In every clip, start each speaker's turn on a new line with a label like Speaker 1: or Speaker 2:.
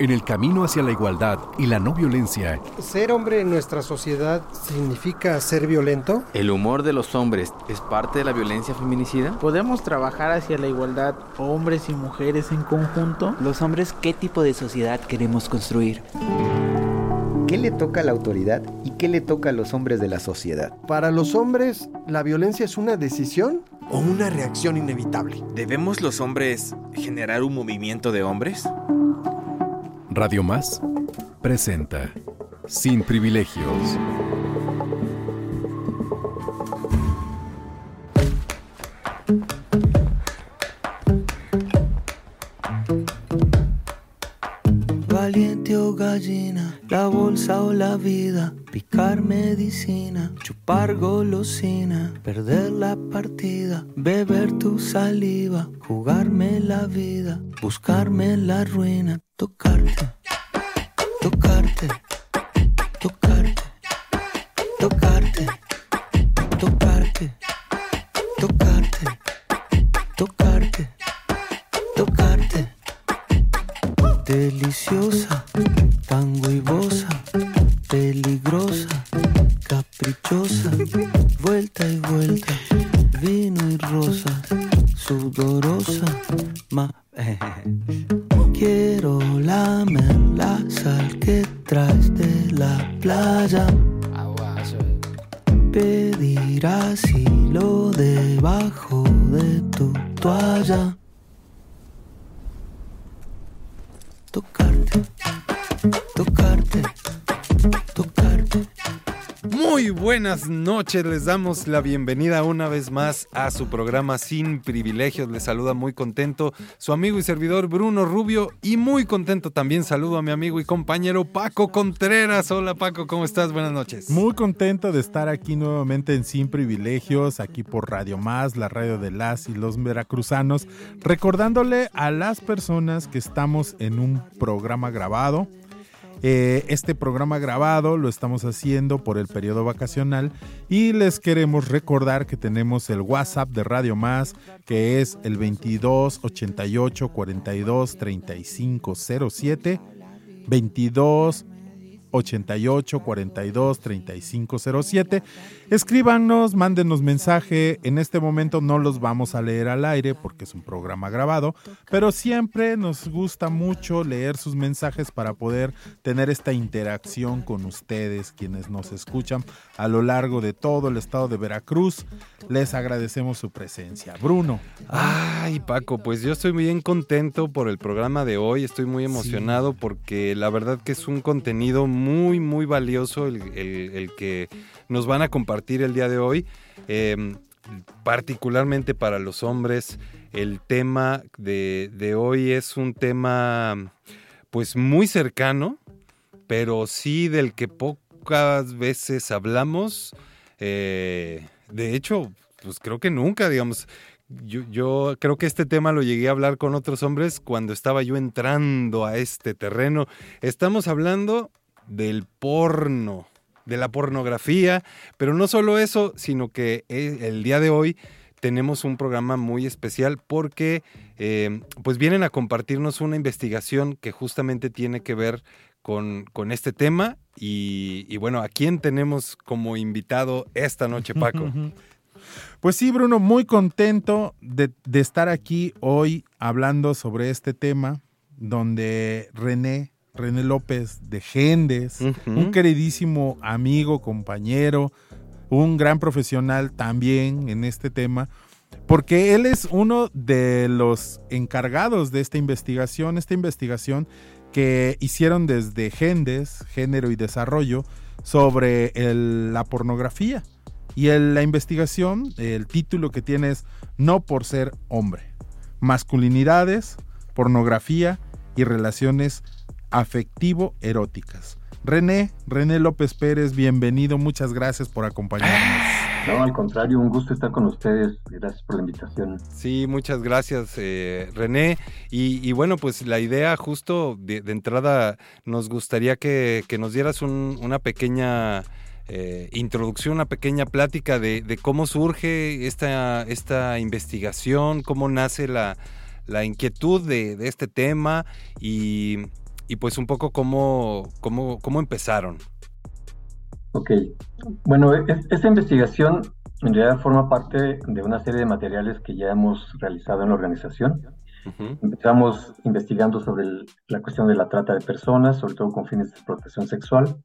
Speaker 1: en el camino hacia la igualdad y la no violencia.
Speaker 2: ¿Ser hombre en nuestra sociedad significa ser violento?
Speaker 3: ¿El humor de los hombres es parte de la violencia feminicida?
Speaker 4: ¿Podemos trabajar hacia la igualdad hombres y mujeres en conjunto?
Speaker 5: Los hombres, ¿qué tipo de sociedad queremos construir?
Speaker 6: ¿Qué le toca a la autoridad y qué le toca a los hombres de la sociedad?
Speaker 2: Para los hombres, ¿la violencia es una decisión o una reacción inevitable?
Speaker 7: ¿Debemos los hombres generar un movimiento de hombres?
Speaker 1: Radio Más presenta Sin Privilegios.
Speaker 8: Valiente o gallina, la bolsa o la vida, picar medicina, chupar golosina, perder la partida, beber tu saliva, jugarme la vida, buscarme la ruina, tocarte, tocarte, tocarte, tocarte, tocarte, tocarte, tocarte, tocarte. Deliciosa, tan huevosa, peligrosa, caprichosa, vuelta y vuelta, vino y rosas, sudorosa, playa. Pedir debajo de tu toalla.
Speaker 9: Buenas noches, les damos la bienvenida una vez más a su programa Sin Privilegios. Les saluda muy contento su amigo y servidor Bruno Rubio y muy contento también saludo a mi amigo y compañero Paco Contreras. Hola Paco, ¿cómo estás? Buenas noches.
Speaker 10: Muy contento de estar aquí nuevamente en Sin Privilegios, aquí por Radio Más, la radio de las y los veracruzanos, recordándole a las personas que estamos en un programa grabado. Eh, este programa grabado lo estamos haciendo por el periodo vacacional y les queremos recordar que tenemos el WhatsApp de Radio Más que es el 22 88 42 35 07 22 88 42 35 07. Escríbanos, mándenos mensaje. En este momento no los vamos a leer al aire porque es un programa grabado, pero siempre nos gusta mucho leer sus mensajes para poder tener esta interacción con ustedes, quienes nos escuchan a lo largo de todo el estado de Veracruz. Les agradecemos su presencia. Bruno.
Speaker 9: Ay, Paco, pues yo estoy muy bien contento por el programa de hoy. Estoy muy emocionado porque la verdad que es un contenido muy, muy valioso el, el- que nos van a compartir el día de hoy. Eh, particularmente para los hombres, el tema de, de hoy es un tema pues muy cercano, pero sí del que pocas veces hablamos. Eh, de hecho, pues creo que nunca, digamos. Yo, yo creo que este tema lo llegué a hablar con otros hombres cuando estaba yo entrando a este terreno. Estamos hablando del porno, de la pornografía, pero no solo eso, sino que eh, el día de hoy tenemos un programa muy especial porque eh, pues vienen a compartirnos una investigación que justamente tiene que ver con, con este tema y, y bueno, ¿a quién tenemos como invitado esta noche, Paco?
Speaker 10: Pues sí, Bruno, muy contento de, de estar aquí hoy hablando sobre este tema, donde René, René López de Gendes, un queridísimo amigo, compañero, un gran profesional también en este tema, porque él es uno de los encargados de esta investigación, esta investigación que hicieron desde Gendes, Género y Desarrollo, sobre el- la pornografía. Y el- la investigación, el título que tiene es No por ser hombre. Masculinidades, pornografía y relaciones afectivo-eróticas. René, René López Pérez, bienvenido, muchas gracias por acompañarnos.
Speaker 11: No, al contrario, un gusto estar con ustedes. Gracias por la invitación.
Speaker 9: Sí, muchas gracias, eh, René. Y, y bueno, pues la idea justo de, de entrada nos gustaría que, que nos dieras un- una pequeña eh, introducción, una pequeña plática de, de cómo surge esta, esta investigación, cómo nace la, la inquietud de, de este tema y, y pues un poco cómo, cómo, cómo empezaron.
Speaker 11: Ok, bueno, esta investigación en realidad forma parte de una serie de materiales que ya hemos realizado en la organización. Empezamos investigando sobre la cuestión de la trata de personas, sobre todo con fines de explotación sexual.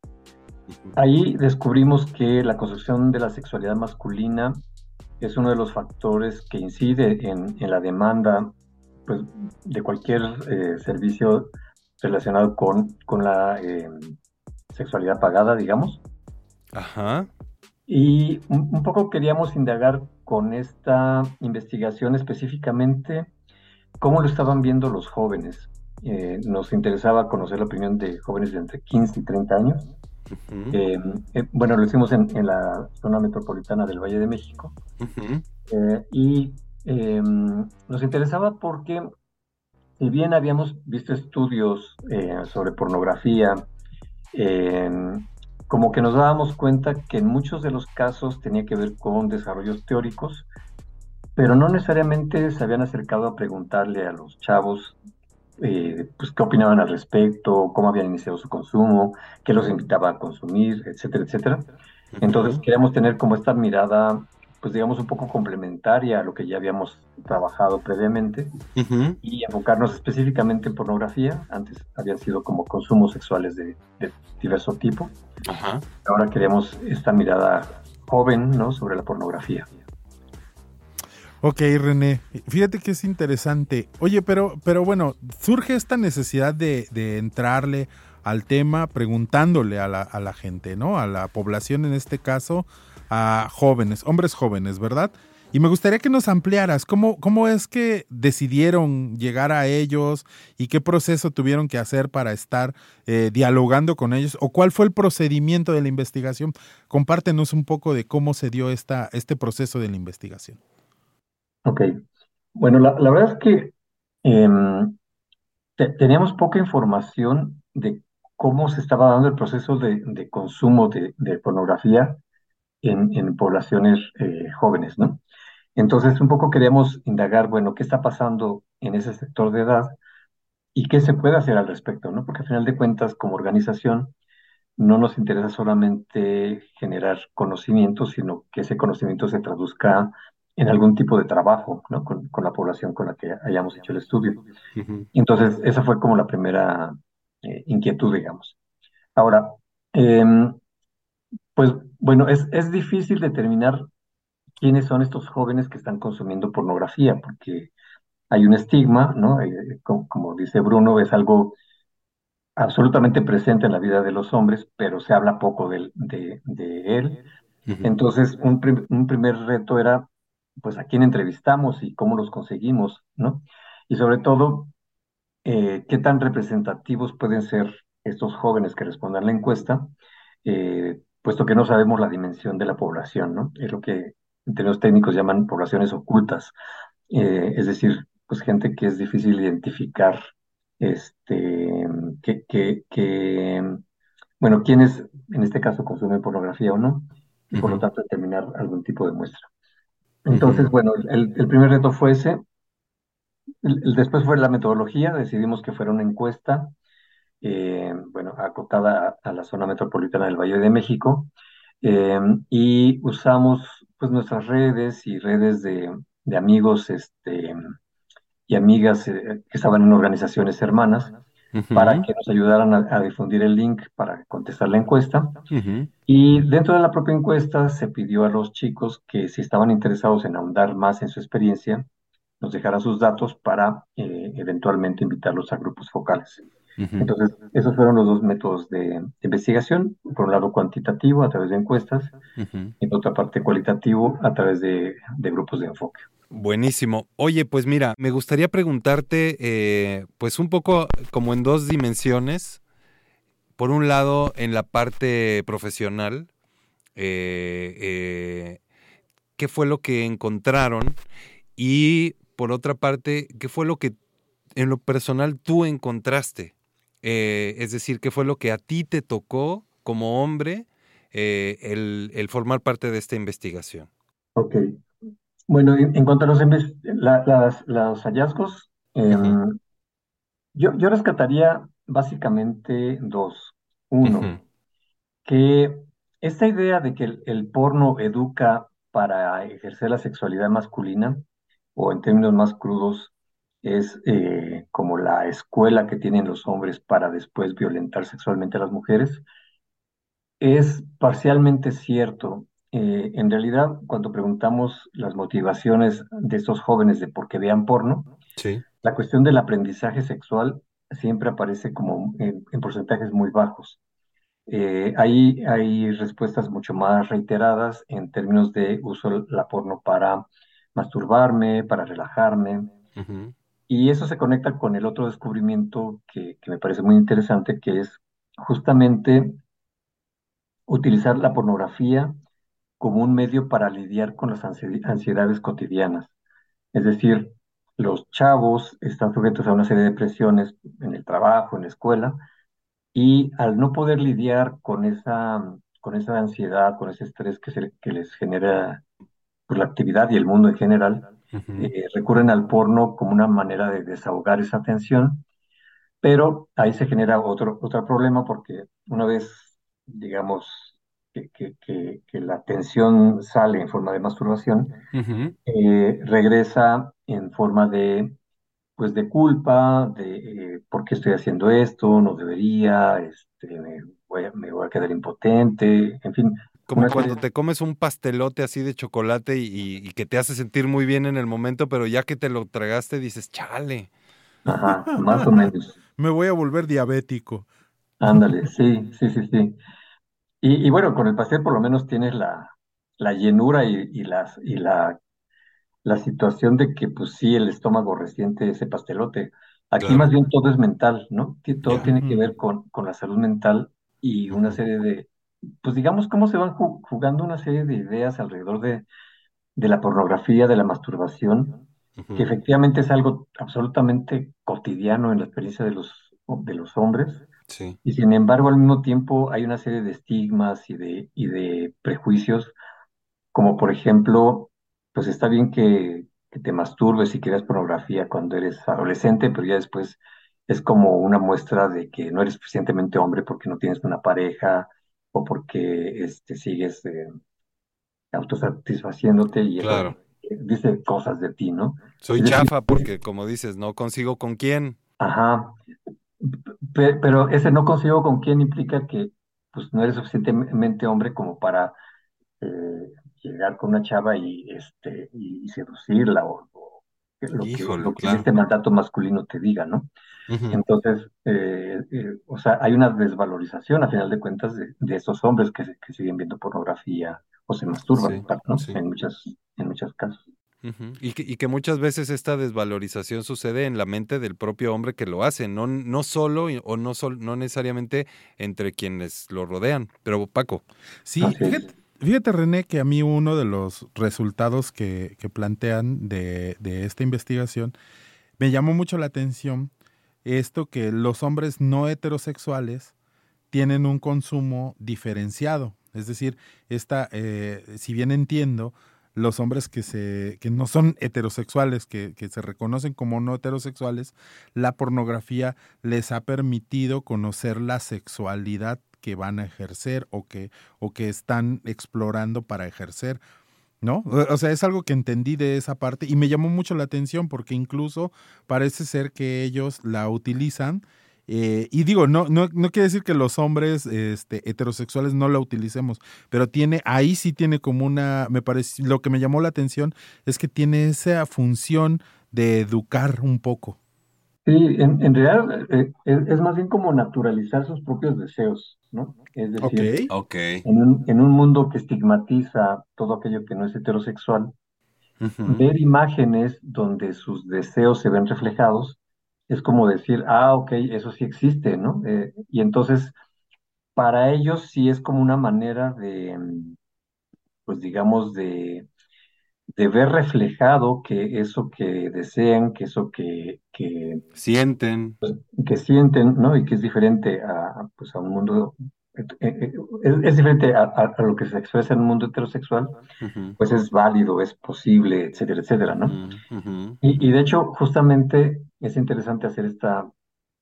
Speaker 11: Ahí descubrimos que la construcción de la sexualidad masculina es uno de los factores que incide en, la demanda pues, de cualquier eh, servicio relacionado con, con la eh, sexualidad pagada, digamos.
Speaker 9: Ajá.
Speaker 11: Y un, poco queríamos indagar con esta investigación específicamente cómo lo estaban viendo los jóvenes. Eh, nos interesaba conocer la opinión de jóvenes de entre 15 y 30 años. Eh, eh, bueno, lo hicimos en, la zona metropolitana del Valle de México. y em, nos interesaba porque, si bien habíamos visto estudios sobre pornografía, em, como que nos dábamos cuenta que en muchos de los casos tenía que ver con desarrollos teóricos, pero no necesariamente se habían acercado a preguntarle a los chavos eh, pues, qué opinaban al respecto, cómo habían iniciado su consumo, qué los invitaba a consumir, etcétera, etcétera. Entonces queríamos tener como esta mirada pues digamos, un poco complementaria a lo que ya habíamos trabajado previamente y enfocarnos específicamente en pornografía. Antes habían sido como consumos sexuales de, diverso tipo. Ahora queremos esta mirada joven, ¿no? Sobre la pornografía.
Speaker 10: Ok, René, fíjate que es interesante. Oye, pero, pero bueno, surge esta necesidad de, de entrarle al tema preguntándole a la, a la gente, ¿no? A la población en este caso, a jóvenes, hombres jóvenes, ¿verdad? Y me gustaría que nos ampliaras cómo, cómo es que decidieron llegar a ellos y qué proceso tuvieron que hacer para estar eh, dialogando con ellos o cuál fue el procedimiento de la investigación. Compártenos un poco de cómo se dio esta, este proceso de la investigación.
Speaker 11: Ok. Bueno, la, verdad es que em, teníamos poca información de cómo se estaba dando el proceso de, consumo de, de pornografía en, poblaciones eh, jóvenes, ¿no? Entonces, un poco queríamos indagar, bueno, qué está pasando en ese sector de edad y qué se puede hacer al respecto, ¿no? Porque al final de cuentas, como organización, no nos interesa solamente generar conocimiento, sino que ese conocimiento se traduzca en algún tipo de trabajo, ¿no? Con, la población con la que hayamos hecho el estudio. Entonces, esa fue como la primera eh, inquietud, digamos. Ahora, em, pues bueno, es, es difícil determinar quiénes son estos jóvenes que están consumiendo pornografía, porque hay un estigma, ¿no? Eh, como, dice Bruno, es algo absolutamente presente en la vida de los hombres, pero se habla poco de, de, él. Entonces, un, un, primer reto era, pues, a quién entrevistamos y cómo los conseguimos, ¿no? Y sobre todo, eh, qué tan representativos pueden ser estos jóvenes que respondan la encuesta, eh, puesto que no sabemos la dimensión de la población, ¿no? Es lo que en términos técnicos llaman poblaciones ocultas, eh, es decir, pues gente que es difícil identificar, este, que, que, bueno, quiénes en este caso consumen pornografía o no, y por lo tanto determinar algún tipo de muestra. Entonces, bueno, el, primer reto fue ese. el, después fue la metodología, decidimos que fuera una encuesta eh, bueno, acotada a, la zona metropolitana del Valle de México, eh, y usamos pues nuestras redes y redes de, amigos este, y amigas eh, que estaban en organizaciones hermanas para que nos ayudaran a, difundir el link para contestar la encuesta. Y dentro de la propia encuesta se pidió a los chicos que si estaban interesados en ahondar más en su experiencia, nos dejaran sus datos para eventualmente invitarlos a grupos focales. Entonces, esos fueron los dos métodos de investigación, por un lado cuantitativo a través de encuestas y por otra parte cualitativo a través de, grupos de enfoque.
Speaker 9: Buenísimo. Oye, pues mira, me gustaría preguntarte, eh, pues un poco como en dos dimensiones. Por un lado, en la parte profesional, eh, eh, ¿qué fue lo que encontraron? Y por otra parte, ¿qué fue lo que en lo personal tú encontraste? Eh, es decir, ¿qué fue lo que a ti te tocó como hombre eh, el, formar parte de esta investigación?
Speaker 11: Ok. Bueno, en, cuanto a los, los hallazgos, em, yo, yo rescataría básicamente dos. Uno, que esta idea de que el, el porno educa para ejercer la sexualidad masculina, o en términos más crudos, es eh, como la escuela que tienen los hombres para después violentar sexualmente a las mujeres, es parcialmente cierto. Eh, en realidad, cuando preguntamos las motivaciones de estos jóvenes de por qué vean porno,
Speaker 9: Sí.
Speaker 11: la cuestión del aprendizaje sexual siempre aparece como en, en porcentajes muy bajos. Eh, hay, hay respuestas mucho más reiteradas en términos de uso la porno para masturbarme, para relajarme,
Speaker 9: Ujú.
Speaker 11: Y eso se conecta con el otro descubrimiento que, que me parece muy interesante, que es justamente utilizar la pornografía como un medio para lidiar con las ansi- ansiedades cotidianas. Es decir, los chavos están sujetos a una serie de presiones en el trabajo, en la escuela, y al no poder lidiar con esa, con esa ansiedad, con ese estrés que, se- que les genera pues, la actividad y el mundo en general, Eh, recurren al porno como una manera de desahogar esa tensión, pero ahí se genera otro, otro problema porque una vez, digamos, que, que- que- que la tensión sale en forma de masturbación, eh, regresa en forma de, pues, de culpa, de eh, por qué estoy haciendo esto, no debería, este, me voy a, me voy a quedar impotente, en fin,
Speaker 9: Como
Speaker 11: una serie
Speaker 9: cuando te comes un pastelote así de chocolate y, y- y que te hace sentir muy bien en el momento, pero ya que te lo tragaste dices, chale.
Speaker 11: Ajá, más o menos.
Speaker 10: Me voy a volver diabético.
Speaker 11: Ándale, sí, sí, sí, sí. Y, y bueno, con el pastel por lo menos tienes la, la llenura y, y, las, y la, la situación de que pues sí, el estómago resiente ese pastelote. Aquí
Speaker 9: Claro.
Speaker 11: más bien todo es mental, ¿no? Todo tiene que ver con, con la salud mental y una serie de, pues digamos, cómo se van ju- jugando una serie de ideas alrededor de, de la pornografía, de la masturbación, que efectivamente es algo absolutamente cotidiano en la experiencia de los, de los hombres.
Speaker 9: Sí.
Speaker 11: Y sin embargo, al mismo tiempo hay una serie de estigmas y de, y de prejuicios, como por ejemplo, pues está bien que, que te masturbes y que veas pornografía cuando eres adolescente, pero ya después es como una muestra de que no eres suficientemente hombre porque no tienes una pareja o porque este, sigues eh, autosatisfaciendo,te y
Speaker 9: Claro.
Speaker 11: dice cosas de ti, ¿no?
Speaker 9: Soy
Speaker 11: Es decir,
Speaker 9: chafa porque, como dices, no consigo con quién.
Speaker 11: Ajá. Pe- Pero ese no consigo con quién implica que pues no eres suficientemente hombre como para eh, llegar con una chava y este y, y seducirla o, o que- lo que este mandato masculino te diga, ¿no? Entonces, eh, eh, o sea, hay una desvalorización a final de cuentas de, de esos hombres que, que siguen viendo pornografía o se masturban,
Speaker 9: Sí,
Speaker 11: ¿no?
Speaker 9: sí.
Speaker 11: En muchas, en muchos casos.
Speaker 9: Y que, y que muchas veces esta desvalorización sucede en la mente del propio hombre que lo hace, no, no solo o no, sol- no necesariamente entre quienes lo rodean. Pero Paco,
Speaker 10: Sí, fíjate, fíjate, René, que a mí uno de los resultados que, plantean de, esta investigación me llamó mucho la atención esto que los hombres no heterosexuales tienen un consumo diferenciado. Es decir, esta, eh, si bien entiendo, los hombres que, se, no son heterosexuales, que se reconocen como no heterosexuales, la pornografía les ha permitido conocer la sexualidad que van a ejercer o que, o que están explorando para ejercer. ¿No? O sea, es algo que entendí de esa parte y me llamó mucho la atención porque incluso parece ser que ellos la utilizan. eh, y digo, no, no, no quiere decir que los hombres este, heterosexuales no la utilicemos, pero tiene, ahí sí tiene como una, me parece, lo que me llamó la atención es que tiene esa función de educar un poco.
Speaker 11: Sí, en, en realidad eh, es, es más bien como naturalizar sus propios deseos, ¿no? Es decir,
Speaker 10: Ok.
Speaker 9: ok.
Speaker 11: en un, en un mundo que estigmatiza todo aquello que no es heterosexual, ver imágenes donde sus deseos se ven reflejados es como decir, ah, ok, eso sí existe, ¿no? Eh, y entonces, para ellos sí es como una manera de, pues digamos, de, de ver reflejado que eso que desean, que eso que, que
Speaker 9: Sienten.
Speaker 11: que sienten, ¿no? Y que es diferente a, pues, a un mundo, eh, eh, es, es diferente a, a- a lo que se expresa en un mundo heterosexual, pues es válido, es posible, etcétera, etcétera, ¿no?
Speaker 9: Mm.
Speaker 11: Y, y de hecho, justamente es interesante hacer esta,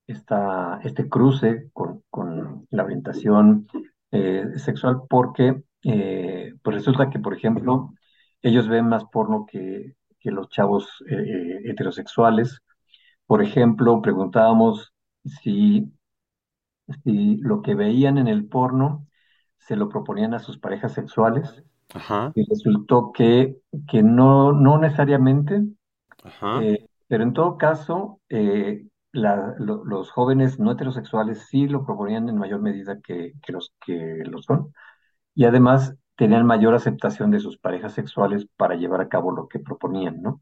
Speaker 11: esta, este cruce con, con la orientación eh, sexual porque eh, pues resulta que, por ejemplo, ellos ven más porno que, que los chavos eh, heterosexuales. Por ejemplo, preguntábamos si, si lo que veían en el porno se lo proponían a sus parejas sexuales. Y resultó que, que no, no necesariamente, pero en todo caso, los jóvenes no heterosexuales sí lo proponían en mayor medida que, los que lo son. Y además tenían mayor aceptación de sus parejas sexuales para llevar a cabo lo que proponían, ¿no?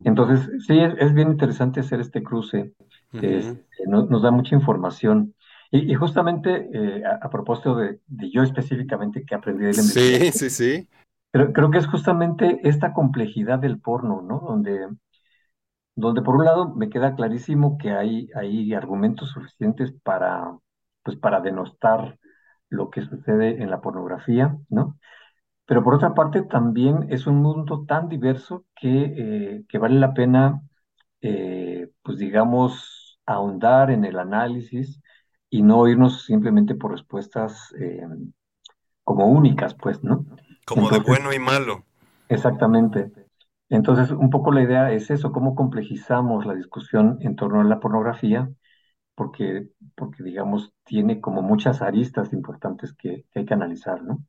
Speaker 11: Entonces, sí, es, bien interesante hacer este cruce, este, nos, da mucha información. Y, justamente eh, a, propósito de, yo específicamente que aprendí de la
Speaker 9: Sí, sí, sí.
Speaker 11: Creo, creo que es justamente esta complejidad del porno, ¿no? Donde donde por un lado me queda clarísimo que hay, hay argumentos suficientes para, pues para denostar lo que sucede en la pornografía, ¿no? Pero por otra parte también es un mundo tan diverso que, eh, que vale la pena, eh, pues digamos, ahondar en el análisis y no irnos simplemente por respuestas eh, como únicas, pues, ¿no?
Speaker 9: Como de bueno y malo.
Speaker 11: Exactamente. Entonces, un poco la idea es eso, cómo complejizamos la discusión en torno a la pornografía, porque, porque digamos, tiene como muchas aristas importantes que, hay que analizar, ¿no?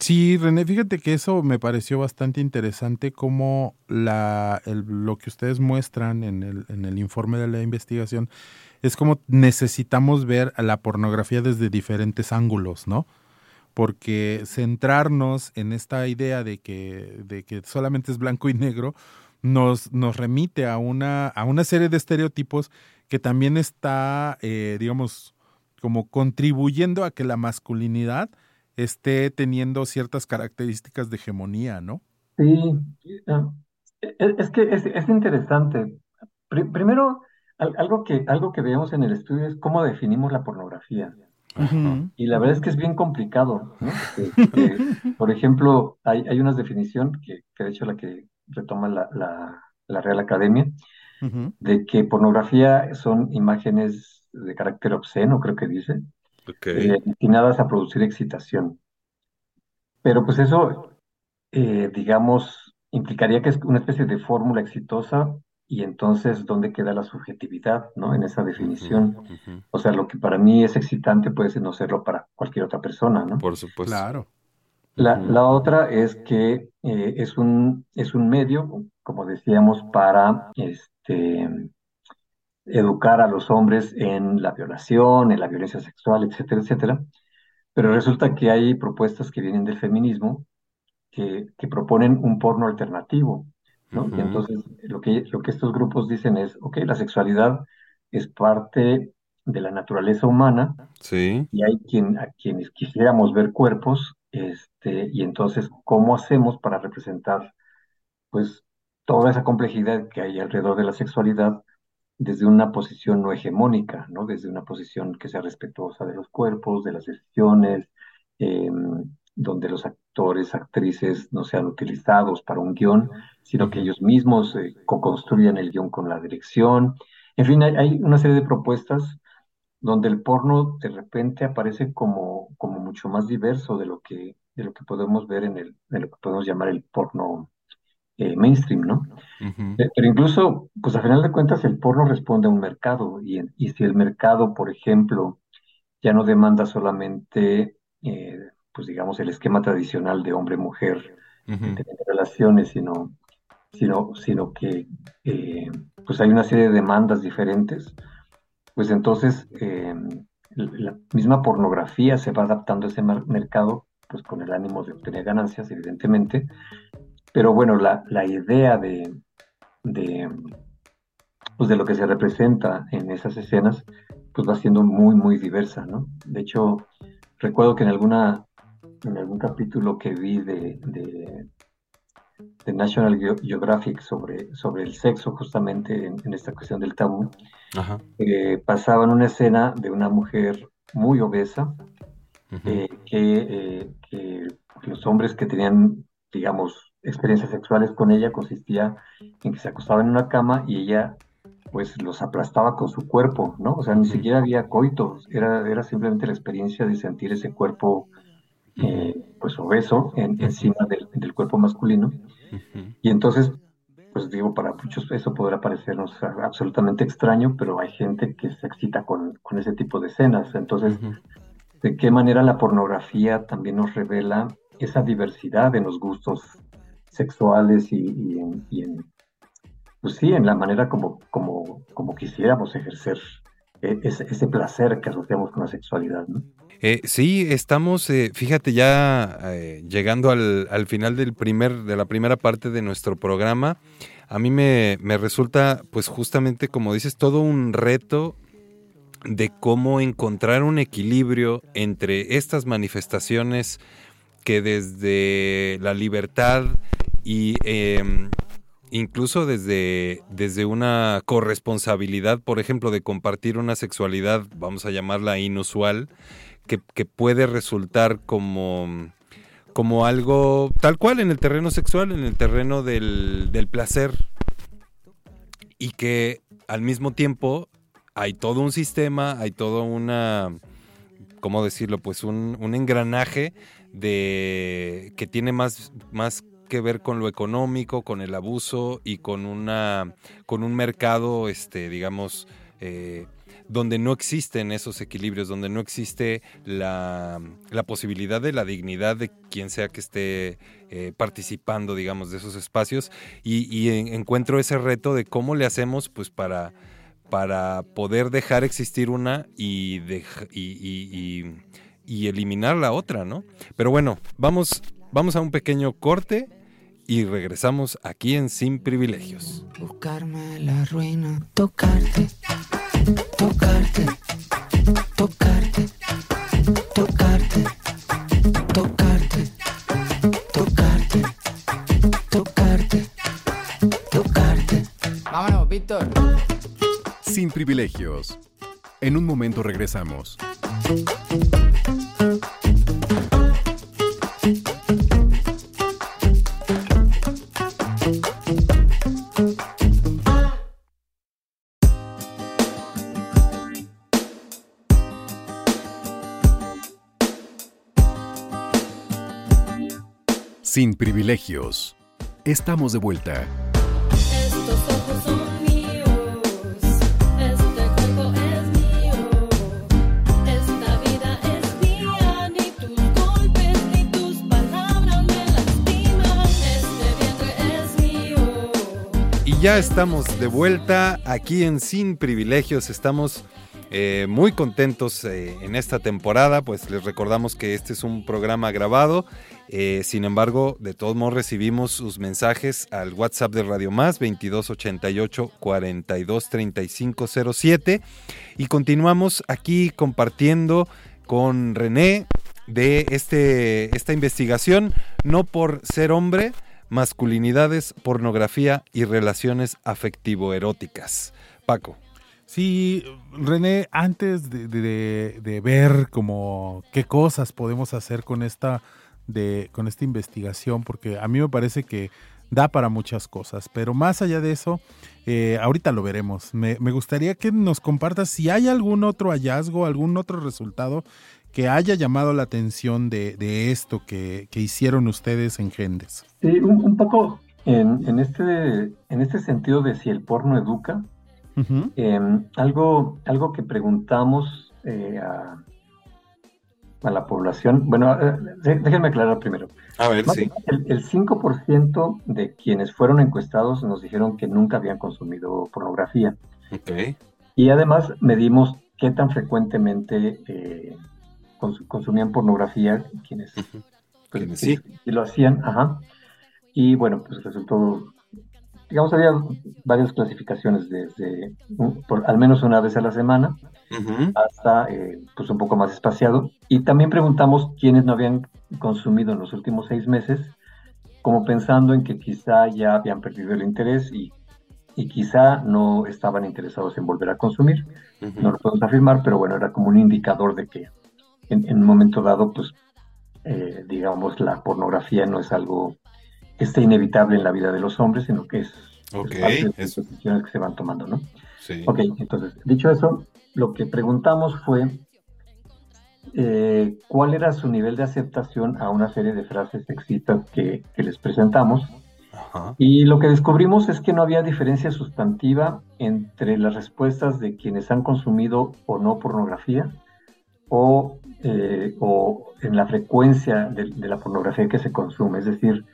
Speaker 10: Sí, René, fíjate que eso me pareció bastante interesante, como la, lo que ustedes muestran en el, en el informe de la investigación es como necesitamos ver a la pornografía desde diferentes ángulos, ¿no? porque centrarnos en esta idea de que, de que solamente es blanco y negro nos, nos remite a una, a una serie de estereotipos que también está, eh, digamos, como contribuyendo a que la masculinidad esté teniendo ciertas características de hegemonía, ¿no?
Speaker 11: Sí, e, e, es que es, interesante. Primero, algo que, algo que vemos en el estudio es cómo definimos la pornografía. Y la verdad es que es bien complicado, ¿no? por ejemplo, hay, hay una definición que, que, de hecho la que retoma la, la, Real Academia, de que pornografía son imágenes de carácter obsceno, creo que dice, eh, destinadas a producir excitación. Pero pues eso, eh, digamos, implicaría que es una especie de fórmula exitosa y entonces dónde queda la subjetividad, ¿no? En esa definición. O sea, lo que para mí es excitante puede no serlo para cualquier otra persona, ¿no?
Speaker 9: Por supuesto.
Speaker 10: Claro.
Speaker 11: La, la otra es que eh, es, un, es un medio, como decíamos, para este, educar a los hombres en la violación, en la violencia sexual, etcétera, etcétera. Pero resulta que hay propuestas que vienen del feminismo que, que proponen un porno alternativo, y entonces lo que, lo que estos grupos dicen es, ok, la sexualidad es parte de la naturaleza humana,
Speaker 9: sí.
Speaker 11: y hay quien, a quienes quisiéramos ver cuerpos, este, y entonces, ¿cómo hacemos para representar, pues, toda esa complejidad que hay alrededor de la sexualidad desde una posición no hegemónica, ¿no? Desde una posición que sea respetuosa de los cuerpos, de las decisiones, eh, donde los actores, actrices no sean utilizados para un guion, sino que ellos mismos eh, co-construyan el guion con la dirección. En fin, hay, una serie de propuestas donde el porno de repente aparece como, como mucho más diverso de lo que, de lo que podemos ver en, el, lo que podemos llamar el porno eh, mainstream, ¿no? Eh, pero incluso, pues a final de cuentas, el porno responde a un mercado y, y si el mercado, por ejemplo, ya no demanda solamente pues digamos, el esquema tradicional de hombre-mujer, de relaciones, sino, sino, sino que eh, pues hay una serie de demandas diferentes, pues entonces eh, la misma pornografía se va adaptando a ese mercado, pues con el ánimo de obtener ganancias, evidentemente, pero bueno, la, la idea de, de, pues de lo que se representa en esas escenas, pues va siendo muy, muy diversa, ¿no? De hecho, recuerdo que en alguna en algún capítulo que vi de, de, National Geographic sobre, sobre el sexo, justamente en, esta cuestión del tabú, eh, pasaban una escena de una mujer muy obesa, eh, eh, que, los hombres que tenían, digamos, experiencias sexuales con ella consistía en que se acostaban en una cama y ella pues los aplastaba con su cuerpo, ¿no? O sea, ni siquiera había coito, era, era simplemente la experiencia de sentir ese cuerpo, eh, pues obeso, en, encima del, del, cuerpo masculino. Y entonces, pues digo, para muchos eso podrá parecernos absolutamente extraño, pero hay gente que se excita con, con ese tipo de escenas. Entonces, ¿de qué manera la pornografía también nos revela esa diversidad en los gustos sexuales y, en, pues sí, en la manera como, como, como quisiéramos ejercer eh, ese, placer que asociamos con la sexualidad.
Speaker 9: Eh, sí, estamos, eh, fíjate, ya llegando al, al, final del primer, de la primera parte de nuestro programa. A mí me, me resulta, pues justamente como dices, todo un reto de cómo encontrar un equilibrio entre estas manifestaciones que desde la libertad y eh, incluso desde, desde una corresponsabilidad, por ejemplo, de compartir una sexualidad, vamos a llamarla inusual, que, que puede resultar como, como algo tal cual en el terreno sexual, en el terreno del, del placer, y que al mismo tiempo hay todo un sistema, hay todo una, ¿cómo decirlo? Pues un, un engranaje de que tiene más, más que ver con lo económico, con el abuso y con una con un mercado, este, digamos, eh, donde no existen esos equilibrios, donde no existe la, la, posibilidad de la dignidad de quien sea que esté eh, participando, digamos, de esos espacios. Y, encuentro ese reto de cómo le hacemos, pues, para para poder dejar existir una y, y, eliminar la otra, ¿no? Pero bueno, vamos, vamos a un pequeño corte y regresamos aquí en Sin Privilegios.
Speaker 8: Buscarme la ruina, tocarte, tocarte, tocarte, tocarte, tocarte, tocarte, tocarte, tocarte.
Speaker 12: Vámonos, Víctor.
Speaker 1: Sin Privilegios. En un momento regresamos. Sin privilegios. Estamos de vuelta.
Speaker 13: Estos ojos son míos. Este cuerpo es mío. Esta vida es mía. Ni tus golpes ni tus palabras me lastiman. Este vientre es mío.
Speaker 9: Y ya estamos de vuelta aquí en Sin privilegios. Estamos eh, muy contentos eh, en esta temporada, pues les recordamos que este es un programa grabado, eh, sin embargo, de todos modos recibimos sus mensajes al WhatsApp de Radio Más 2288 423507 y continuamos aquí compartiendo con René de este, esta investigación, no por ser hombre, masculinidades, pornografía y relaciones afectivo-eróticas. Paco.
Speaker 10: Sí, René, antes de, de, ver como qué cosas podemos hacer con esta, de, con esta investigación, porque a mí me parece que da para muchas cosas, pero más allá de eso, eh, ahorita lo veremos. Me, me, gustaría que nos compartas si hay algún otro hallazgo, algún otro resultado que haya llamado la atención de, de esto que, que, hicieron ustedes en Gendes.
Speaker 11: Sí, un, un poco en, en, este, en este sentido de si el porno educa, Uh -huh. eh, algo, algo que preguntamos eh, a, a, la población, bueno, eh, déjenme aclarar primero.
Speaker 9: A ver,
Speaker 11: Más
Speaker 9: sí.
Speaker 11: El, el 5% de quienes fueron encuestados nos dijeron que nunca habían consumido pornografía.
Speaker 9: Okay.
Speaker 11: Y además medimos qué tan frecuentemente eh, cons consumían pornografía quienes,
Speaker 9: uh -huh.
Speaker 11: pues,
Speaker 9: quienes sí.
Speaker 11: y lo hacían. Ajá. Y bueno, pues resultó digamos, había varias clasificaciones desde por, al menos una vez a la semana
Speaker 9: uh -huh.
Speaker 11: hasta eh, pues un poco más espaciado. Y también preguntamos quiénes no habían consumido en los últimos seis meses, como pensando en que quizá ya habían perdido el interés y, y quizá no estaban interesados en volver a consumir. Uh -huh. No lo podemos afirmar, pero bueno, era como un indicador de que en, en un momento dado, pues, eh, digamos, la pornografía no es algo esté inevitable en la vida de los hombres, sino que es
Speaker 9: Ok,
Speaker 11: Es parte de las decisiones que se van tomando, ¿no?
Speaker 9: Sí.
Speaker 11: Ok, entonces, dicho eso, lo que preguntamos fue eh, cuál era su nivel de aceptación a una serie de frases sexistas que, que les presentamos.
Speaker 9: Ajá.
Speaker 11: Y lo que descubrimos es que no había diferencia sustantiva entre las respuestas de quienes han consumido o no pornografía o, eh, o en la frecuencia de, de la pornografía que se consume. Es decir,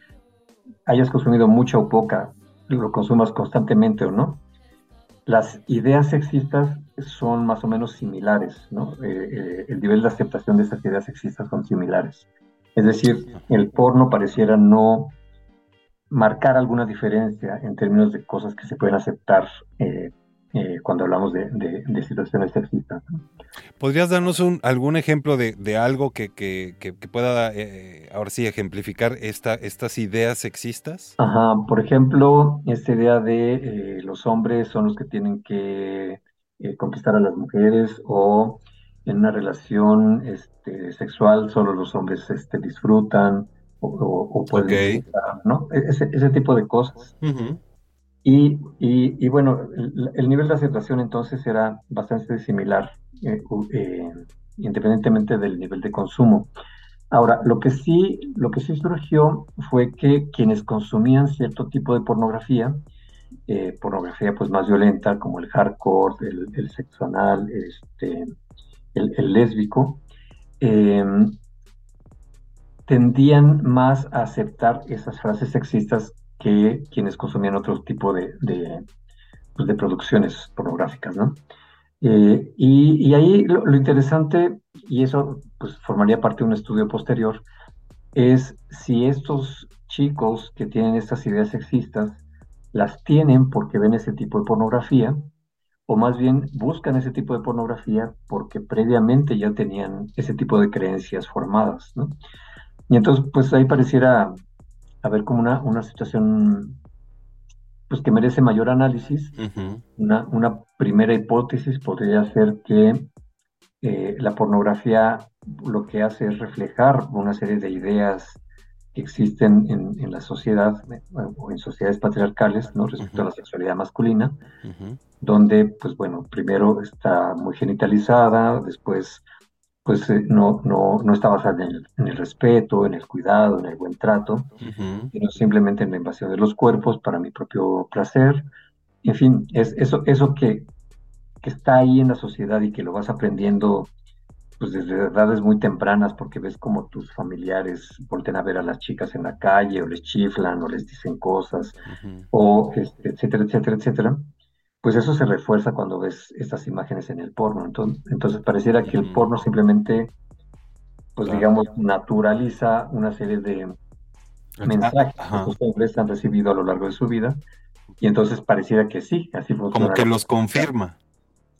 Speaker 11: hayas consumido mucha o poca, lo consumas constantemente o no. Las ideas sexistas son más o menos similares, ¿no? Eh, eh, el nivel de aceptación de esas ideas sexistas son similares. Es decir, el porno pareciera no marcar alguna diferencia en términos de cosas que se pueden aceptar eh, eh, cuando hablamos de, de- de situaciones sexistas. ¿no?
Speaker 9: ¿Podrías darnos un, algún ejemplo de, de algo que, que- que- que pueda, eh, ahora sí, ejemplificar esta, estas ideas sexistas?
Speaker 11: Ajá, por ejemplo, esta idea de eh, los hombres son los que tienen que eh, conquistar a las mujeres o en una relación este, sexual solo los hombres este, disfrutan o, o- o pueden
Speaker 9: Ok.
Speaker 11: disfrutar, ¿no? E- Ese, ese tipo de cosas.
Speaker 9: Ujú.
Speaker 11: Y, y- bueno, el, el nivel de aceptación entonces era bastante similar, eh, eh, independientemente del nivel de consumo. Ahora, lo que sí, lo que sí surgió fue que quienes consumían cierto tipo de pornografía, eh, pornografía pues más violenta, como el hardcore, el, el sexo anal, este, el, lésbico, eh, tendían más a aceptar esas frases sexistas que quienes consumían otro tipo de, de, pues, producciones pornográficas, ¿no? Eh, y, y ahí lo, lo interesante, y eso pues formaría parte de un estudio posterior, es si estos chicos que tienen estas ideas sexistas las tienen porque ven ese tipo de pornografía, o más bien buscan ese tipo de pornografía porque previamente ya tenían ese tipo de creencias formadas, ¿no? Y entonces, pues ahí pareciera haber como una, una situación pues que merece mayor análisis. Una, una primera hipótesis podría ser que eh, la pornografía lo que hace es reflejar una serie de ideas que existen en, en la sociedad o en sociedades patriarcales, ¿no? Respecto a la sexualidad masculina, donde, pues bueno, primero está muy genitalizada, después, pues eh, no, no, no está basada en el, en el respeto, en el cuidado, en el buen trato, sino simplemente en la invasión de los cuerpos para mi propio placer. En fin, es eso, eso que, que está ahí en la sociedad y que lo vas aprendiendo pues desde edades muy tempranas porque ves como tus familiares voltean a ver a las chicas en la calle o les chiflan o les dicen cosas o este, etcétera, etcétera, etcétera, pues eso se refuerza cuando ves estas imágenes en el porno. Entonces, entonces pareciera que el porno simplemente, pues
Speaker 9: Claro.
Speaker 11: digamos, naturaliza una serie de mensajes que
Speaker 9: Ajá.
Speaker 11: estos hombres han recibido a lo largo de su vida y entonces pareciera que sí, así
Speaker 9: Como que los confirma.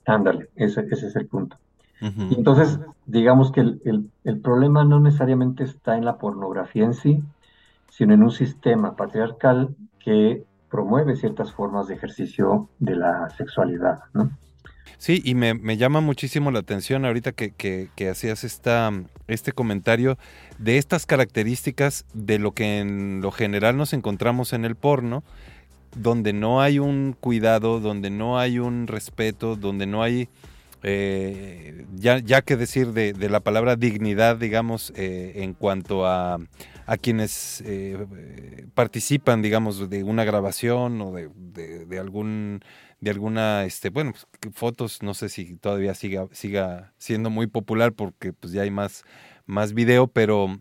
Speaker 11: Ándale, ese, ese es el punto. Y entonces, digamos que el, el- el problema no necesariamente está en la pornografía en sí, sino en un sistema patriarcal que promueve ciertas formas de ejercicio de la sexualidad, ¿no?
Speaker 9: Sí, y me, me llama muchísimo la atención ahorita que, que- hacías esta, este comentario de estas características de lo que en lo general nos encontramos en el porno, donde no hay un cuidado, donde no hay un respeto, donde no hay, eh, ya, ya que decir de, de la palabra dignidad, digamos, eh, en cuanto a, a quienes eh, participan, digamos, de una grabación o de, de- algún de alguna, este, bueno, pues, fotos, no sé si todavía siga, siga siendo muy popular porque pues ya hay más, más video, pero,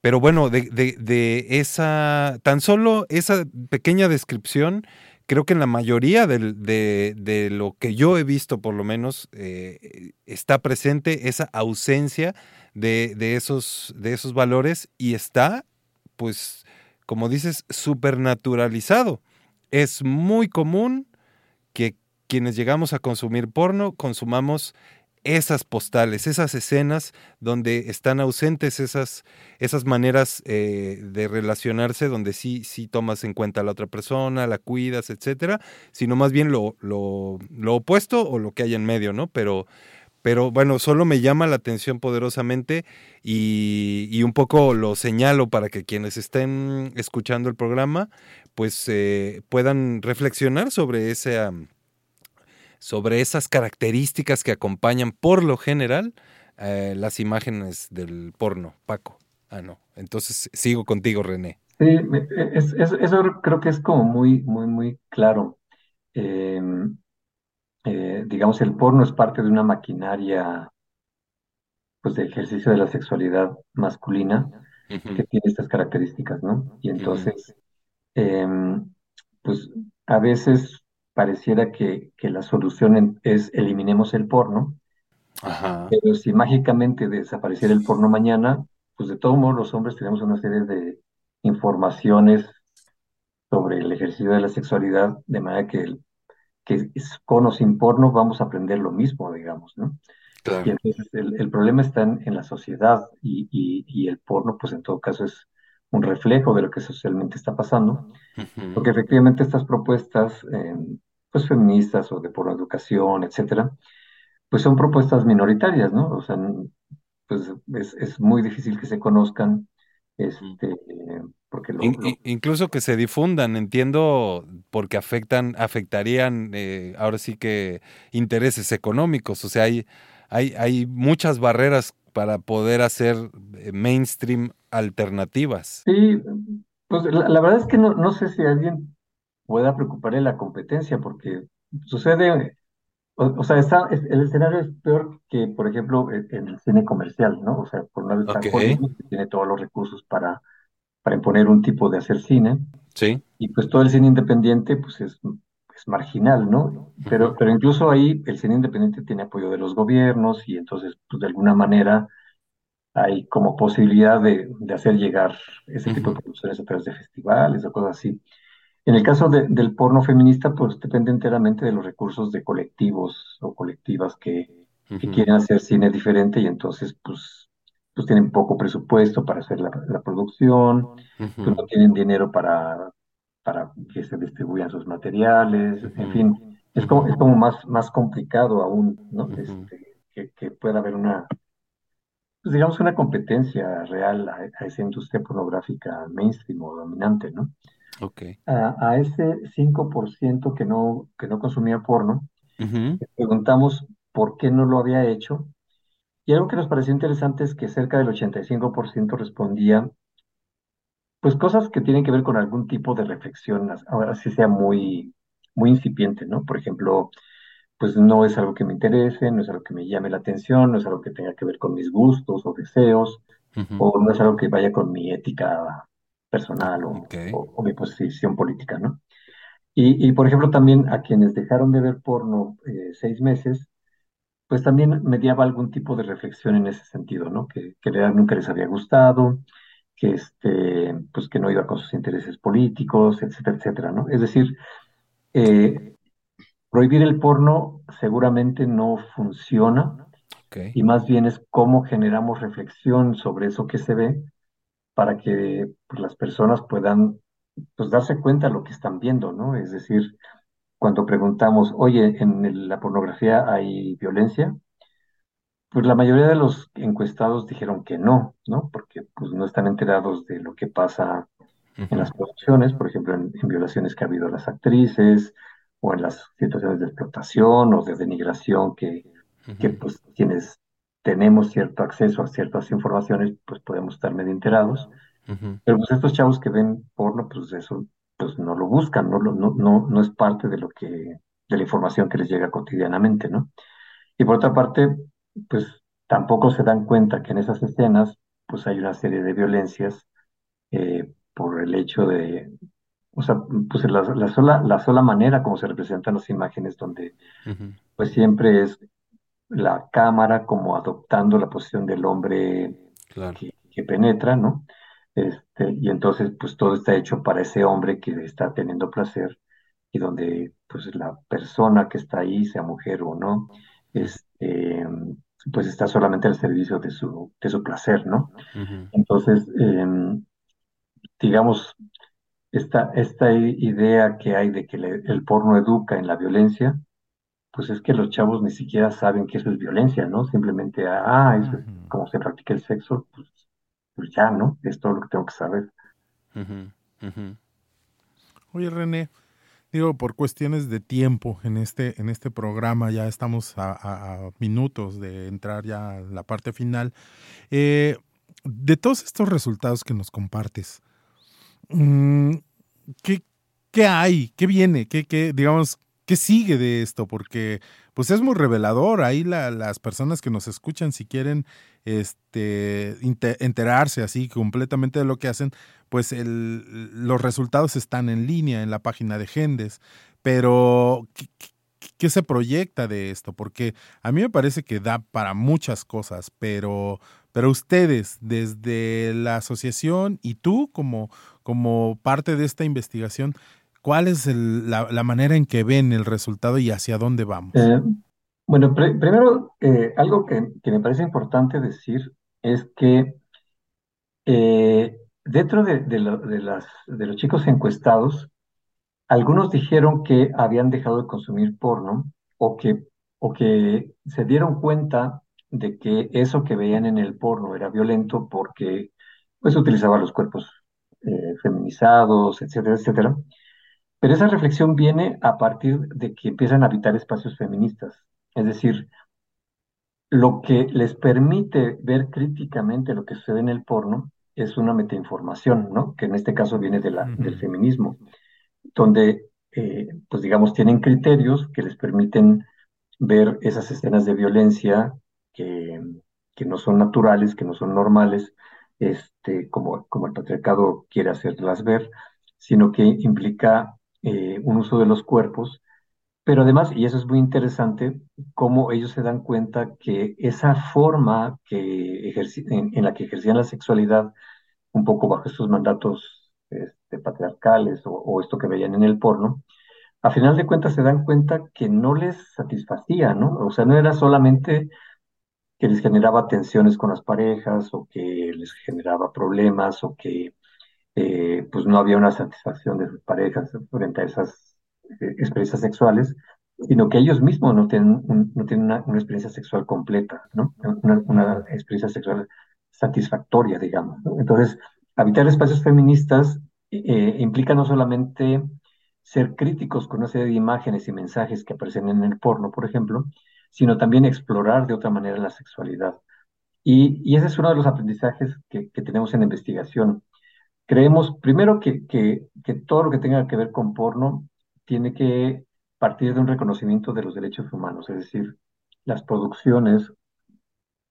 Speaker 9: pero bueno, de, de esa, tan solo esa pequeña descripción, creo que en la mayoría de, de lo que yo he visto, por lo menos, eh, está presente esa ausencia de, de esos, de esos valores y está, pues, como dices, supernaturalizado. Es muy común que quienes llegamos a consumir porno consumamos esas postales, esas escenas donde están ausentes esas, esas maneras eh, de relacionarse, donde sí, sí tomas en cuenta a la otra persona, la cuidas, etcétera, sino más bien lo, lo, opuesto o lo que hay en medio, ¿no? Pero, pero bueno, solo me llama la atención poderosamente y, y un poco lo señalo para que quienes estén escuchando el programa, pues eh, puedan reflexionar sobre ese, sobre esas características que acompañan por lo general eh, las imágenes del porno. Paco. Ah, no. Entonces sigo contigo, René.
Speaker 11: Sí, es- es- eso creo que es como muy, muy, muy claro. Eh, eh, digamos, el porno es parte de una maquinaria, pues, de ejercicio de la sexualidad masculina que tiene estas características, ¿no? Y entonces, em, pues, a veces pareciera que, que la solución es eliminemos el porno,
Speaker 9: Ajá.
Speaker 11: pero si mágicamente desapareciera el porno mañana, pues de todos modos los hombres tenemos una serie de informaciones sobre el ejercicio de la sexualidad, de manera que, el- que con o sin porno vamos a aprender lo mismo, digamos, ¿no? Y entonces el, el problema está en, en la sociedad y, y- y el porno, pues en todo caso es un reflejo de lo que socialmente está pasando, porque efectivamente estas propuestas, eh, pues feministas o de por educación, etcétera, pues son propuestas minoritarias, ¿no? O sea, pues es, es muy difícil que se conozcan, este, porque lo,
Speaker 9: In-
Speaker 11: lo-
Speaker 9: in- incluso que se difundan, entiendo, porque afectan, afectarían eh, ahora sí que intereses económicos. O sea, hay, hay, hay muchas barreras para poder hacer eh, mainstream alternativas.
Speaker 11: Sí, pues la, la verdad es que no, no sé si alguien pueda preocuparle la competencia, porque sucede, o, o sea, está, es- el escenario es peor que, por ejemplo, en, en el cine comercial, ¿no? O sea, por una vez está
Speaker 9: Ok.
Speaker 11: Hollywood, que tiene todos los recursos para, para imponer un tipo de hacer cine,
Speaker 9: Sí.
Speaker 11: y pues todo el cine independiente, pues es, es marginal, ¿no? Pero, pero incluso ahí el cine independiente tiene apoyo de los gobiernos, y entonces, pues de alguna manera hay como posibilidad de, de hacer llegar ese tipo de producciones a través de festivales o cosas así. En el caso de- del porno feminista, pues depende enteramente de los recursos de colectivos o colectivas que, quieren hacer cine diferente y entonces pues, pues tienen poco presupuesto para hacer la, la producción, pues no tienen dinero para, para que se distribuyan sus materiales, en fin, es como, es como más, más complicado aún, ¿no? Este, que, que pueda haber una, pues digamos, una competencia real a, a esa industria pornográfica mainstream o dominante, ¿no?
Speaker 9: Ok.
Speaker 11: A, a ese 5% que no, que no consumía porno, le preguntamos por qué no lo había hecho. Y algo que nos pareció interesante es que cerca del 85% respondía, pues cosas que tienen que ver con algún tipo de reflexión, ahora sí sea muy, muy incipiente, ¿no? Por ejemplo, pues no es algo que me interese, no es algo que me llame la atención, no es algo que tenga que ver con mis gustos o deseos, o no es algo que vaya con mi ética personal o,
Speaker 9: Ok.
Speaker 11: o- o mi posición política, ¿no? Y, y, por ejemplo, también a quienes dejaron de ver porno eh, seis meses, pues también mediaba algún tipo de reflexión en ese sentido, ¿no? Que, nunca les había gustado, que, este, pues que no iba con sus intereses políticos, etcétera, etcétera, ¿no? Es decir, eh, prohibir el porno seguramente no funciona
Speaker 9: Ok.
Speaker 11: y más bien es cómo generamos reflexión sobre eso que se ve para que pues, las personas puedan pues, darse cuenta de lo que están viendo, ¿no? Es decir, cuando preguntamos, oye, ¿en el- la pornografía hay violencia? Pues la mayoría de los encuestados dijeron que no, ¿no? Porque pues no están enterados de lo que pasa en las producciones, por ejemplo, en, en violaciones que ha habido a las actrices, o en las situaciones de explotación o de denigración que, que pues quienes tenemos cierto acceso a ciertas informaciones, pues podemos estar medio enterados.
Speaker 9: Ujú.
Speaker 11: Pero pues estos chavos que ven porno, pues eso, pues no lo buscan, no, lo- no, no, no es parte de lo que, de la información que les llega cotidianamente, ¿no? Y por otra parte, pues tampoco se dan cuenta que en esas escenas, pues hay una serie de violencias eh, por el hecho de, o sea, pues la, la sola, la sola manera como se representan las imágenes, donde
Speaker 9: Ujú.
Speaker 11: pues siempre es la cámara como adoptando la posición del hombre
Speaker 9: Claro.
Speaker 11: que, que penetra, ¿no? Este, y entonces, pues todo está hecho para ese hombre que está teniendo placer y donde, pues la persona que está ahí, sea mujer o no, este, pues está solamente al servicio de su, de su placer, ¿no? Entonces, em, digamos, esta, esta idea que hay de que le- el porno educa en la violencia, pues es que los chavos ni siquiera saben que eso es violencia, ¿no? Simplemente, ah, eso es como se practica el sexo, pues, pues ya, ¿no? Es todo lo que tengo que saber.
Speaker 10: Oye, René, digo, por cuestiones de tiempo en este, en este programa, ya estamos a, a- a minutos de entrar ya a la parte final. Eh, de todos estos resultados que nos compartes, mm, ¿qué, qué hay? ¿Qué viene? ¿Qué, qué, digamos, qué sigue de esto? Porque pues es muy revelador. Ahí la- las personas que nos escuchan, si quieren este, enterarse así completamente de lo que hacen, pues los resultados están en línea en la página de Gendes. Pero, ¿qué, qué- qué se proyecta de esto? Porque a mí me parece que da para muchas cosas, pero, pero ustedes, desde la asociación y tú como, como parte de esta investigación, ¿cuál es la, manera en que ven el resultado y hacia dónde vamos?
Speaker 11: Eh, bueno, primero, eh, algo que, me parece importante decir es que eh, dentro de los chicos encuestados, algunos dijeron que habían dejado de consumir porno o que, o que se dieron cuenta de que eso que veían en el porno era violento porque pues utilizaba los cuerpos eh, feminizados, etcétera, etcétera. Pero esa reflexión viene a partir de que empiezan a habitar espacios feministas. Es decir, lo que les permite ver críticamente lo que sucede en el porno es una metainformación, ¿no? Que en este caso viene de la, del feminismo, donde, eh, pues digamos, tienen criterios que les permiten ver esas escenas de violencia que, que no son naturales, que no son normales, este, como, como el patriarcado quiere hacerlas ver, sino que implica eh, un uso de los cuerpos pero además, y eso es muy interesante, cómo ellos se dan cuenta que esa forma que en, la que ejercían la sexualidad, un poco bajo estos mandatos este, patriarcales o esto que veían en el porno, a final de cuentas se dan cuenta que no les satisfacía, ¿no? O sea, no era solamente que les generaba tensiones con las parejas o que les generaba problemas o que eh, pues no había una satisfacción de sus parejas frente a esas eh, experiencias sexuales, sino que ellos mismos no tienen, no tienen una, experiencia sexual completa. Una, experiencia sexual satisfactoria, digamos, ¿no? Entonces, habitar espacios feministas eh, implica no solamente ser críticos con una serie de imágenes y mensajes que aparecen en el porno, por ejemplo, sino también explorar de otra manera la sexualidad. Y, y ese es uno de los aprendizajes que, que tenemos en la investigación. Creemos, primero, que, que, que todo lo que tenga que ver con porno tiene que partir de un reconocimiento de los derechos humanos, es decir, las producciones,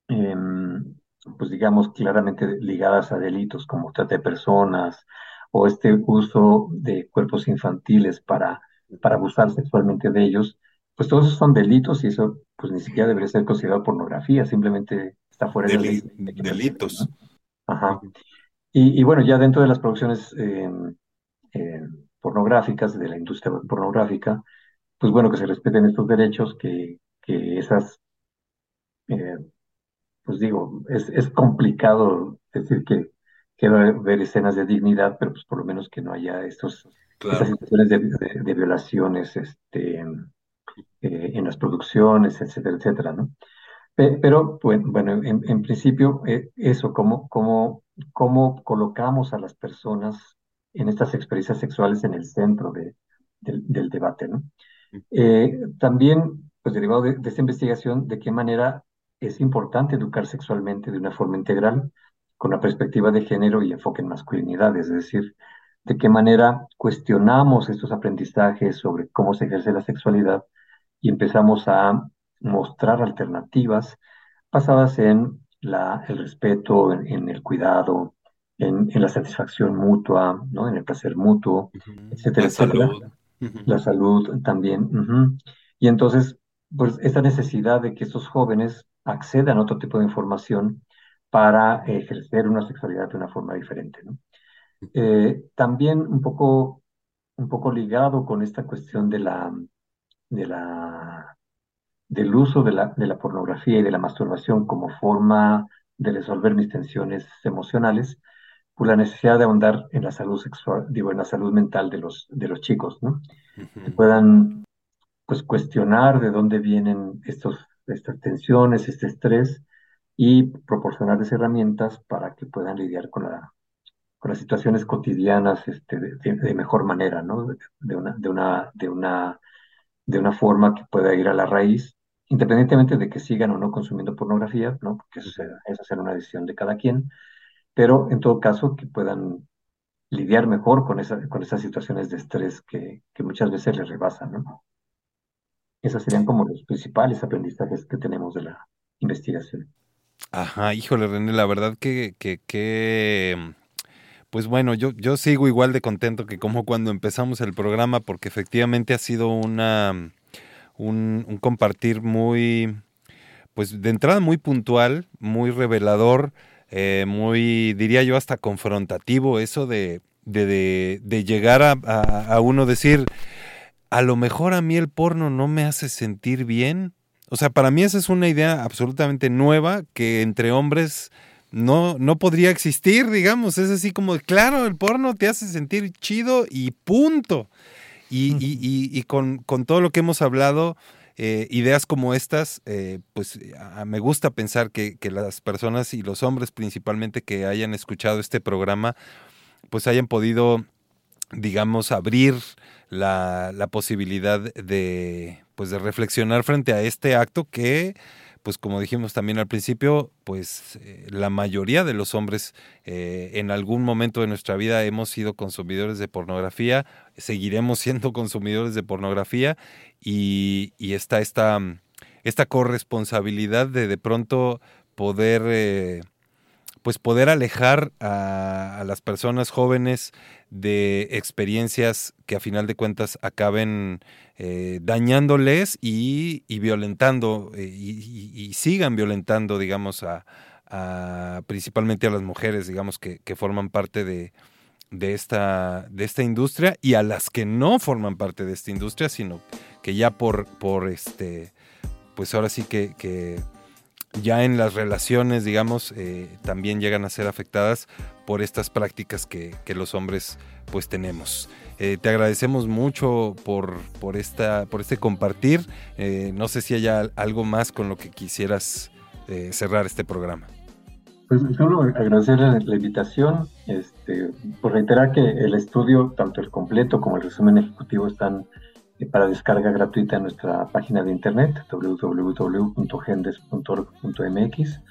Speaker 11: em, pues digamos, claramente ligadas a delitos como trata de personas o este uso de cuerpos infantiles para, para abusar sexualmente de ellos, pues todos esos son delitos y eso pues ni siquiera debería ser considerado pornografía, simplemente está fuera de.
Speaker 12: Deli- delitos.
Speaker 11: Ajá. Y, y bueno, ya dentro de las producciones eh, eh, pornográficas, de la industria pornográfica, pues bueno, que se respeten estos derechos, que, que esas, eh, pues digo, es, es complicado decir que, a haber escenas de dignidad, pero pues por lo menos que no haya estos,
Speaker 12: Claro.
Speaker 11: estas situaciones de, de- de violaciones este, eh, en las producciones, etcétera, etcétera, ¿no? Pe- Pero, bueno, en, en principio, eh, eso, cómo, cómo, cómo colocamos a las personas en estas experiencias sexuales en el centro de- del, del debate, ¿no? Eh, también, pues derivado de, de esta investigación, de qué manera es importante educar sexualmente de una forma integral, con una perspectiva de género y enfoque en masculinidad, es decir, de qué manera cuestionamos estos aprendizajes sobre cómo se ejerce la sexualidad y empezamos a mostrar alternativas basadas en la, el respeto, en, en el cuidado, en, en la satisfacción mutua, ¿no? En el placer mutuo, etcétera,
Speaker 12: La
Speaker 11: etcétera.
Speaker 12: salud.
Speaker 11: La salud también. Y entonces, pues esta necesidad de que estos jóvenes accedan a otro tipo de información para ejercer una sexualidad de una forma diferente, ¿no? Eh, también un poco, un poco ligado con esta cuestión de la, de la, del uso de la, de la pornografía y de la masturbación como forma de resolver mis tensiones emocionales, por la necesidad de ahondar en la salud sexual, digo, en la salud mental de los, de los chicos, ¿no? Que puedan, pues, cuestionar de dónde vienen estos, estas tensiones, este estrés, y proporcionarles herramientas para que puedan lidiar con la, con las situaciones cotidianas este, de, de- de mejor manera, ¿no? De una, de una, de una, de una forma que pueda ir a la raíz, independientemente de que sigan o no consumiendo pornografía, ¿no? Porque eso será, esa será una decisión de cada quien, pero en todo caso que puedan lidiar mejor con esa, con esas situaciones de estrés que, que muchas veces les rebasan, ¿no? Esos serían como los principales aprendizajes que tenemos de la investigación.
Speaker 9: Ajá, híjole, René, la verdad que, que, que, pues bueno, yo, yo sigo igual de contento que como cuando empezamos el programa, porque efectivamente ha sido una, un, compartir muy, pues de entrada muy puntual, muy revelador, eh, muy, diría yo, hasta confrontativo, eso de, de, de, de llegar a, a, a uno decir, a lo mejor a mí el porno no me hace sentir bien. O sea, para mí esa es una idea absolutamente nueva que entre hombres no, no podría existir, digamos. Es así como, claro, el porno te hace sentir chido y punto. Y, y- y- y con, con todo lo que hemos hablado, eh, ideas como estas, eh, pues a- me gusta pensar que, que las personas y los hombres principalmente que hayan escuchado este programa, pues hayan podido digamos, abrir la, la posibilidad de, pues, de reflexionar frente a este acto que, pues como dijimos también al principio, pues eh, la mayoría de los hombres eh, en algún momento de nuestra vida hemos sido consumidores de pornografía, seguiremos siendo consumidores de pornografía y, está esta, esta corresponsabilidad de de pronto poder... eh, pues poder alejar a, las personas jóvenes de experiencias que a final de cuentas acaben eh, dañándoles y, y violentando eh, y, sigan violentando, digamos, a, principalmente a las mujeres, digamos, que, que forman parte de, de esta, de esta industria y a las que no forman parte de esta industria, sino que ya por, por este, pues ahora sí que ya en las relaciones, digamos, eh, también llegan a ser afectadas por estas prácticas que, los hombres pues tenemos. Eh, te agradecemos mucho por, por, esta, por este compartir. Eh, no sé si haya algo más con lo que quisieras cerrar este programa.
Speaker 11: Pues solo agradecer la, invitación, este, por reiterar que el estudio, tanto el completo como el resumen ejecutivo, están para descarga gratuita en nuestra página de internet www.gendes.org.mx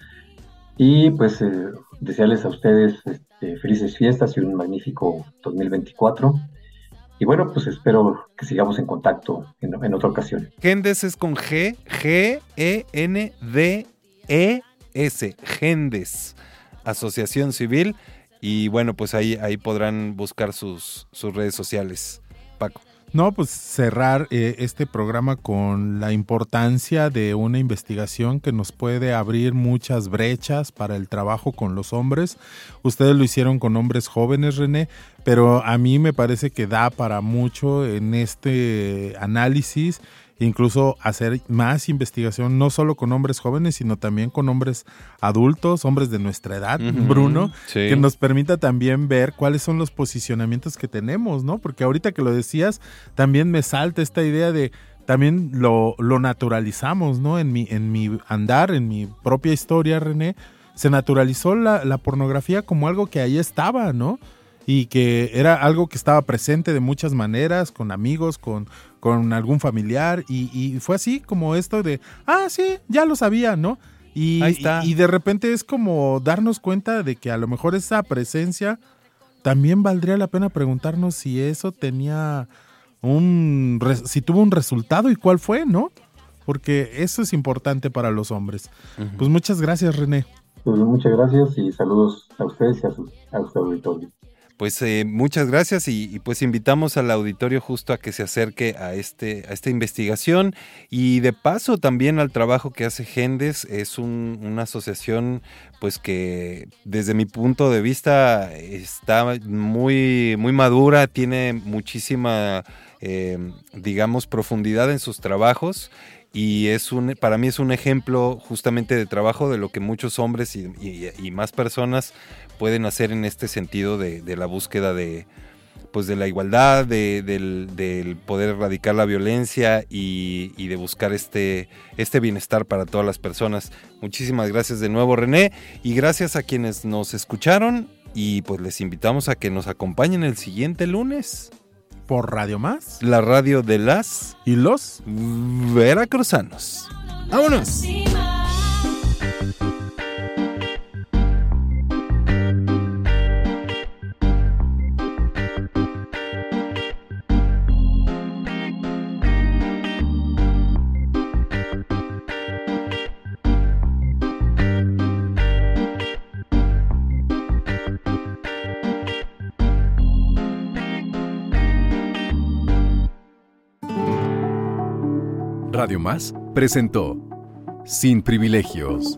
Speaker 11: y pues eh, desearles a ustedes este, felices fiestas y un magnífico 2024 y bueno pues espero que sigamos en contacto en, en otra ocasión.
Speaker 9: Gendes es con G, G-E-N-D-E-S, Gendes, Asociación Civil. Y bueno, pues ahí, ahí podrán buscar sus, sus redes sociales. Paco.
Speaker 10: No, pues cerrar eh, este programa con la importancia de una investigación que nos puede abrir muchas brechas para el trabajo con los hombres. Ustedes lo hicieron con hombres jóvenes, René, pero a mí me parece que da para mucho en este análisis, incluso hacer más investigación, no solo con hombres jóvenes, sino también con hombres adultos, hombres de nuestra edad, Bruno,
Speaker 9: sí.
Speaker 10: que nos permita también ver cuáles son los posicionamientos que tenemos, ¿no? Porque ahorita que lo decías, también me salta esta idea de también lo, lo naturalizamos, ¿no? En mi, en mi andar, en mi propia historia, René, se naturalizó la, la pornografía como algo que ahí estaba, ¿no? Y que era algo que estaba presente de muchas maneras, con amigos, con, con algún familiar, y, y fue así como esto de, ah, sí, ya lo sabía, ¿no? Y,
Speaker 9: Ahí está.
Speaker 10: y de repente es como darnos cuenta de que a lo mejor esa presencia también valdría la pena preguntarnos si eso tenía un si tuvo un resultado y cuál fue, ¿no? Porque eso es importante para los hombres. Pues muchas gracias, René.
Speaker 11: Pues muchas gracias y saludos a ustedes y a su, a su auditorio.
Speaker 9: Pues eh, muchas gracias y, pues invitamos al auditorio justo a que se acerque a, este, a esta investigación y de paso también al trabajo que hace Gendes. Es un- una asociación pues que desde mi punto de vista está muy, muy madura, tiene muchísima, eh, digamos, profundidad en sus trabajos y es un, para mí es un ejemplo justamente de trabajo de lo que muchos hombres y, más personas pueden hacer en este sentido de, la búsqueda de pues de la igualdad, de- del, del poder erradicar la violencia y, y de buscar este, este bienestar para todas las personas. Muchísimas gracias de nuevo René y gracias a quienes nos escucharon Y pues les invitamos a que nos acompañen el siguiente lunes.
Speaker 10: Por Radio Más.
Speaker 9: La radio de las
Speaker 10: y los
Speaker 9: veracruzanos. ¡Vámonos!
Speaker 1: Más presentó Sin Privilegios.